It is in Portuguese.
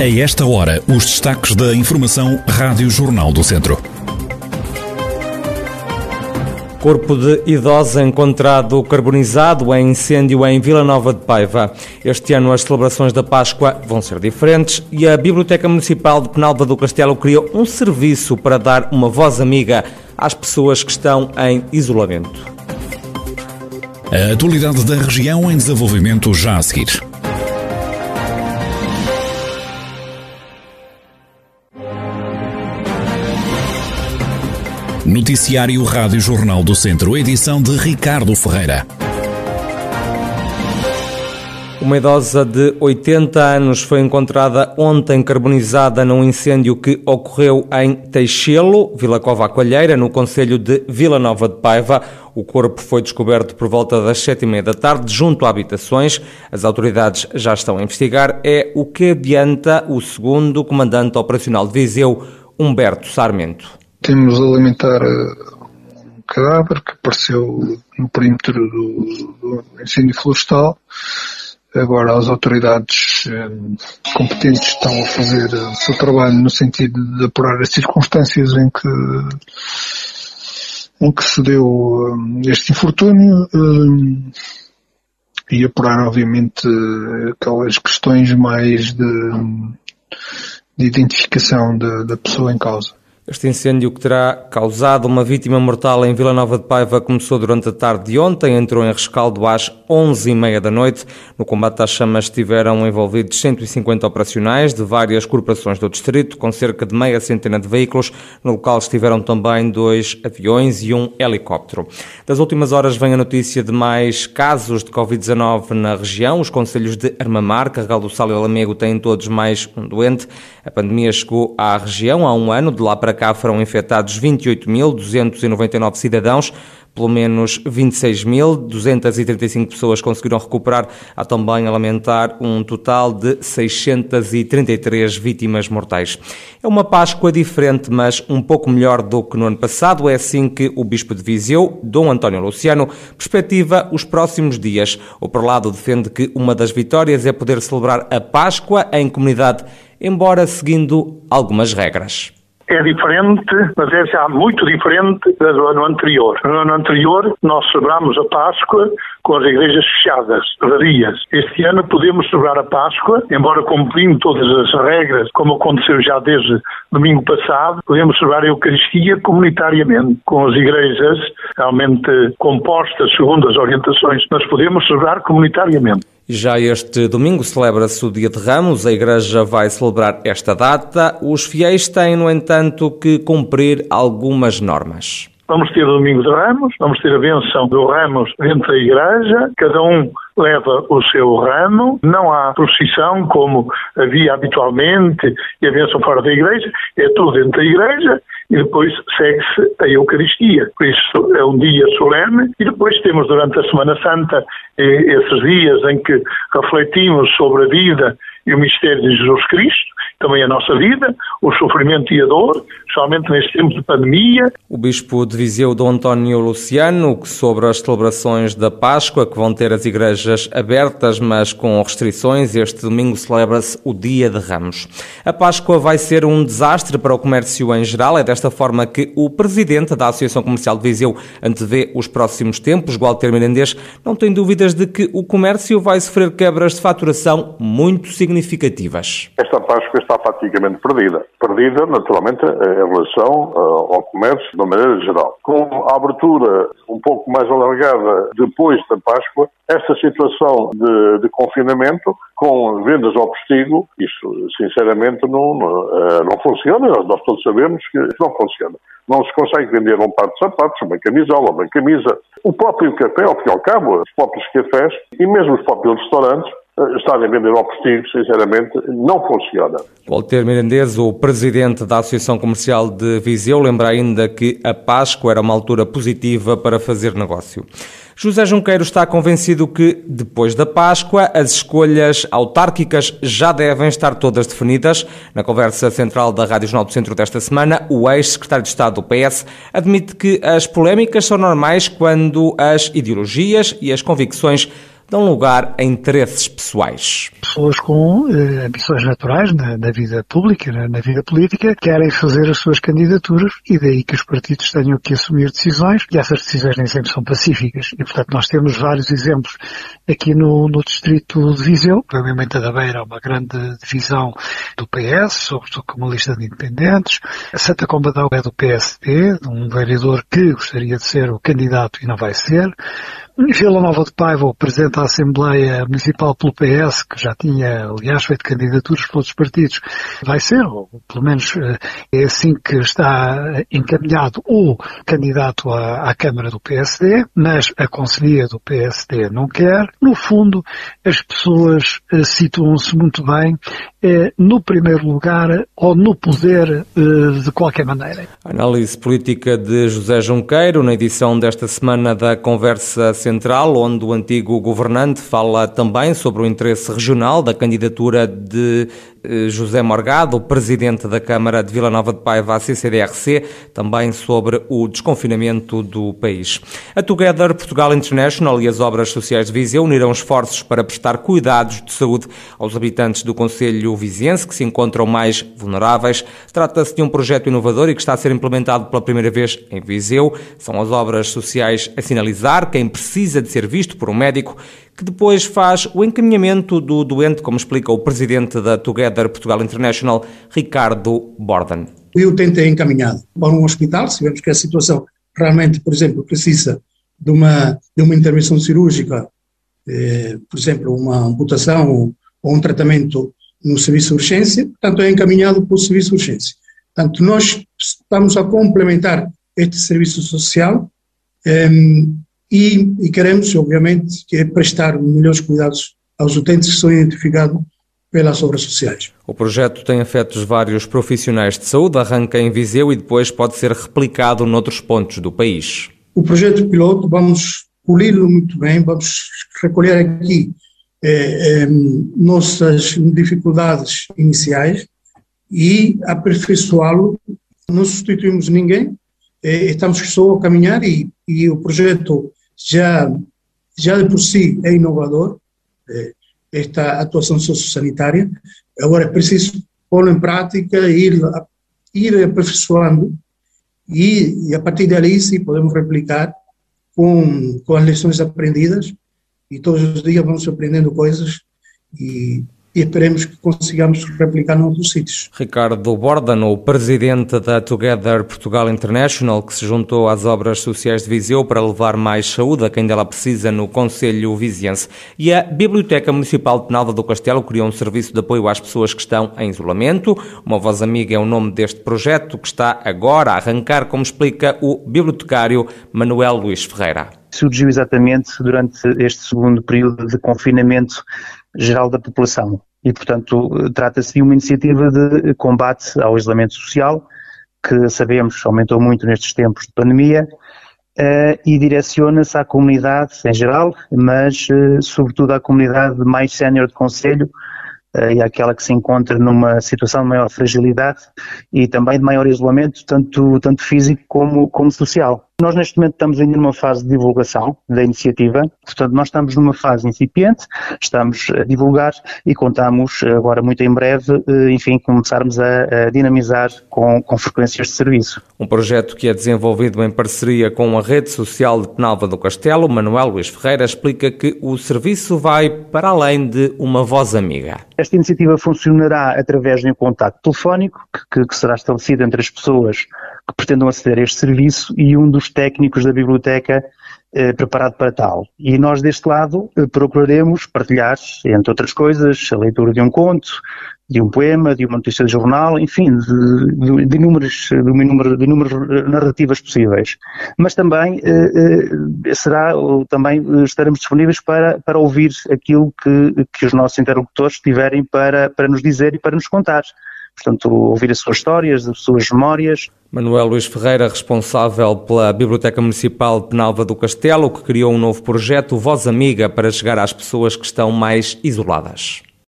A esta hora, os destaques da Informação Rádio Jornal do Centro. Corpo de idosa encontrado carbonizado em incêndio em Vila Nova de Paiva. Este ano as celebrações da Páscoa vão ser diferentes e a Biblioteca Municipal de Penalva do Castelo criou um serviço para dar uma voz amiga às pessoas que estão em isolamento. A atualidade da região em desenvolvimento já a seguir. Noticiário Rádio Jornal do Centro, edição de Ricardo Ferreira. Uma idosa de 80 anos foi encontrada ontem carbonizada num incêndio que ocorreu em Teixelo, Vila Cova Coalheira, no Conselho de Vila Nova de Paiva. O corpo foi descoberto por volta das sete e meia da tarde, junto a habitações. As autoridades já estão a investigar. É o que adianta o segundo comandante operacional de Viseu, Humberto Sarmento. Temos a alimentar um cadáver que apareceu no perímetro do, do incêndio florestal. Agora as autoridades eh, competentes estão a fazer o seu trabalho no sentido de apurar as circunstâncias em que em que se deu eh, este infortúnio eh, e apurar obviamente aquelas questões mais de, de identificação da, da pessoa em causa. Este incêndio que terá causado uma vítima mortal em Vila Nova de Paiva começou durante a tarde de ontem, entrou em rescaldo às 11h30 da noite. No combate às chamas estiveram envolvidos 150 operacionais de várias corporações do distrito, com cerca de meia centena de veículos. No local estiveram também dois aviões e um helicóptero. Das últimas horas vem a notícia de mais casos de Covid-19 na região. Os conselhos de Armamar, Carregal do Sal e Lamego têm todos mais um doente. A pandemia chegou à região há um ano, de lá para cá foram infectados 28.299 cidadãos, pelo menos 26.235 pessoas conseguiram recuperar. Há também a lamentar um total de 633 vítimas mortais. É uma Páscoa diferente, mas um pouco melhor do que no ano passado. É assim que o Bispo de Viseu, Dom António Luciano, perspectiva os próximos dias. O Perlado defende que uma das vitórias é poder celebrar a Páscoa em comunidade, embora seguindo algumas regras é diferente, mas é já muito diferente do ano anterior. No ano anterior, nós celebramos a Páscoa com as igrejas fechadas, vazias. Este ano podemos celebrar a Páscoa, embora cumprindo todas as regras, como aconteceu já desde domingo passado, podemos celebrar a Eucaristia comunitariamente, com as igrejas realmente compostas segundo as orientações, mas podemos celebrar comunitariamente. Já este domingo celebra-se o Dia de Ramos, a Igreja vai celebrar esta data. Os fiéis têm, no entanto, que cumprir algumas normas. Vamos ter o Domingo de Ramos, vamos ter a benção do Ramos dentro da igreja, cada um leva o seu ramo, não há procissão como havia habitualmente e a benção fora da igreja, é tudo dentro da igreja e depois segue-se a Eucaristia. Por isso é um dia solene e depois temos durante a Semana Santa eh, esses dias em que refletimos sobre a vida e o mistério de Jesus Cristo, também a nossa vida, o sofrimento e a dor, especialmente neste tempo de pandemia. O Bispo de Viseu, Dom António Luciano, sobre as celebrações da Páscoa, que vão ter as igrejas abertas, mas com restrições, este domingo celebra-se o Dia de Ramos. A Páscoa vai ser um desastre para o comércio em geral, é desta forma que o Presidente da Associação Comercial de Viseu antevê os próximos tempos, Gualter Mirandês, não tem dúvidas de que o comércio vai sofrer quebras de faturação muito significativas significativas. Esta Páscoa está praticamente perdida. Perdida, naturalmente, em relação eh, ao comércio de uma maneira geral. Com a abertura um pouco mais alargada depois da Páscoa, esta situação de, de confinamento, com vendas ao postigo, isso sinceramente não, não, eh, não funciona. Nós todos sabemos que não funciona. Não se consegue vender um par de sapatos, uma camisola, uma camisa. O próprio café, ao fim e ao cabo, os próprios cafés e mesmo os próprios restaurantes estar a vender ao postigo, sinceramente, não funciona. Walter Mirandês, o presidente da Associação Comercial de Viseu, lembra ainda que a Páscoa era uma altura positiva para fazer negócio. José Junqueiro está convencido que, depois da Páscoa, as escolhas autárquicas já devem estar todas definidas. Na conversa central da Rádio Jornal do Centro desta semana, o ex-secretário de Estado do PS admite que as polémicas são normais quando as ideologias e as convicções dão lugar a interesses pessoais. Pessoas com eh, ambições naturais na, na vida pública, na, na, vida política, querem fazer as suas candidaturas e daí que os partidos tenham que assumir decisões e essas decisões nem sempre são pacíficas. E, portanto, nós temos vários exemplos aqui no, no distrito de Viseu. Provavelmente a da Beira, uma grande divisão do PS, sobretudo com uma lista de independentes. A Santa Combadão é do PSD, um vereador que gostaria de ser o candidato e não vai ser. Vila Nova de Paiva, o Presidente da Assembleia Municipal pelo PS, que já tinha, aliás, feito candidaturas para outros partidos, vai ser, ou pelo menos eh, é assim que está encaminhado o candidato à, à Câmara do PSD, mas a Conselhia do PSD não quer. No fundo, as pessoas eh, situam-se muito bem eh, no primeiro lugar ou no poder de qualquer maneira. Análise política de José Junqueiro, na edição desta semana da Conversa Central, onde o antigo governante fala também sobre o interesse regional da candidatura de José Morgado, presidente da Câmara de Vila Nova de Paiva à CCDRC, também sobre o desconfinamento do país. A Together Portugal International e as obras sociais de Viseu unirão esforços para prestar cuidados de saúde aos habitantes do Conselho Viziense, que se encontram mais vulneráveis. Trata-se de um projeto inovador e que está a ser implementado pela primeira vez em Viseu. São as obras sociais a sinalizar quem precisa de ser visto por um médico que depois faz o encaminhamento do doente, como explica o presidente da Together Portugal International, Ricardo Borden. O utente é encaminhado para um hospital, se vemos que a situação realmente, por exemplo, precisa de uma, de uma intervenção cirúrgica, eh, por exemplo, uma amputação ou, ou um tratamento no serviço de urgência, portanto é encaminhado para o serviço de urgência. Portanto, nós estamos a complementar este serviço social eh, e, e queremos, obviamente, que é prestar melhores cuidados aos utentes que são identificados pelas obras sociais. O projeto tem afetos vários profissionais de saúde, arranca em Viseu e depois pode ser replicado noutros pontos do país. O projeto piloto, vamos poli-lo muito bem, vamos recolher aqui eh, eh, nossas dificuldades iniciais e aperfeiçoá-lo. Não substituímos ninguém, eh, estamos só a caminhar e, e o projeto já, já de por si é inovador, eh, esta atuação sociosanitária. Agora é preciso pô-lo em prática, ir, ir aperfeiçoando e, e a partir dali sim podemos replicar com, com as lições aprendidas e todos os dias vamos aprendendo coisas e e esperemos que consigamos replicar noutros sítios. Ricardo Bordan, o presidente da Together Portugal International, que se juntou às obras sociais de Viseu para levar mais saúde a quem dela precisa no Conselho Viziense. E a Biblioteca Municipal de Penalva do Castelo criou um serviço de apoio às pessoas que estão em isolamento. Uma voz amiga é o nome deste projeto que está agora a arrancar, como explica o bibliotecário Manuel Luís Ferreira surgiu exatamente durante este segundo período de confinamento geral da população. E, portanto, trata-se de uma iniciativa de combate ao isolamento social, que sabemos aumentou muito nestes tempos de pandemia, uh, e direciona-se à comunidade em geral, mas uh, sobretudo à comunidade mais sénior de Conselho, e àquela que se encontra numa situação de maior fragilidade e também de maior isolamento, tanto, tanto físico como, como social. Nós neste momento estamos ainda numa fase de divulgação da iniciativa, portanto nós estamos numa fase incipiente, estamos a divulgar e contamos agora muito em breve, eh, enfim, começarmos a, a dinamizar com, com frequências de serviço. Um projeto que é desenvolvido em parceria com a rede social de Penalva do Castelo, Manuel Luís Ferreira explica que o serviço vai para além de uma voz amiga. Esta iniciativa funcionará através de um contato telefónico que, que será estabelecido entre as pessoas que pretendam aceder a este serviço e um dos técnicos da biblioteca eh, preparado para tal. E nós, deste lado, eh, procuraremos partilhar, entre outras coisas, a leitura de um conto, de um poema, de uma notícia de jornal, enfim, de, de, de, inúmeras, de, inúmeras narrativas possíveis. Mas também eh, eh será, também estaremos disponíveis para, para ouvir aquilo que, que os nossos interlocutores tiverem para, para nos dizer e para nos contar portanto, ouvir as suas histórias, as suas memórias. Manuel Luís Ferreira, responsável pela Biblioteca Municipal de Penalva do Castelo, que criou um novo projeto Voz Amiga para chegar às pessoas que estão mais isoladas.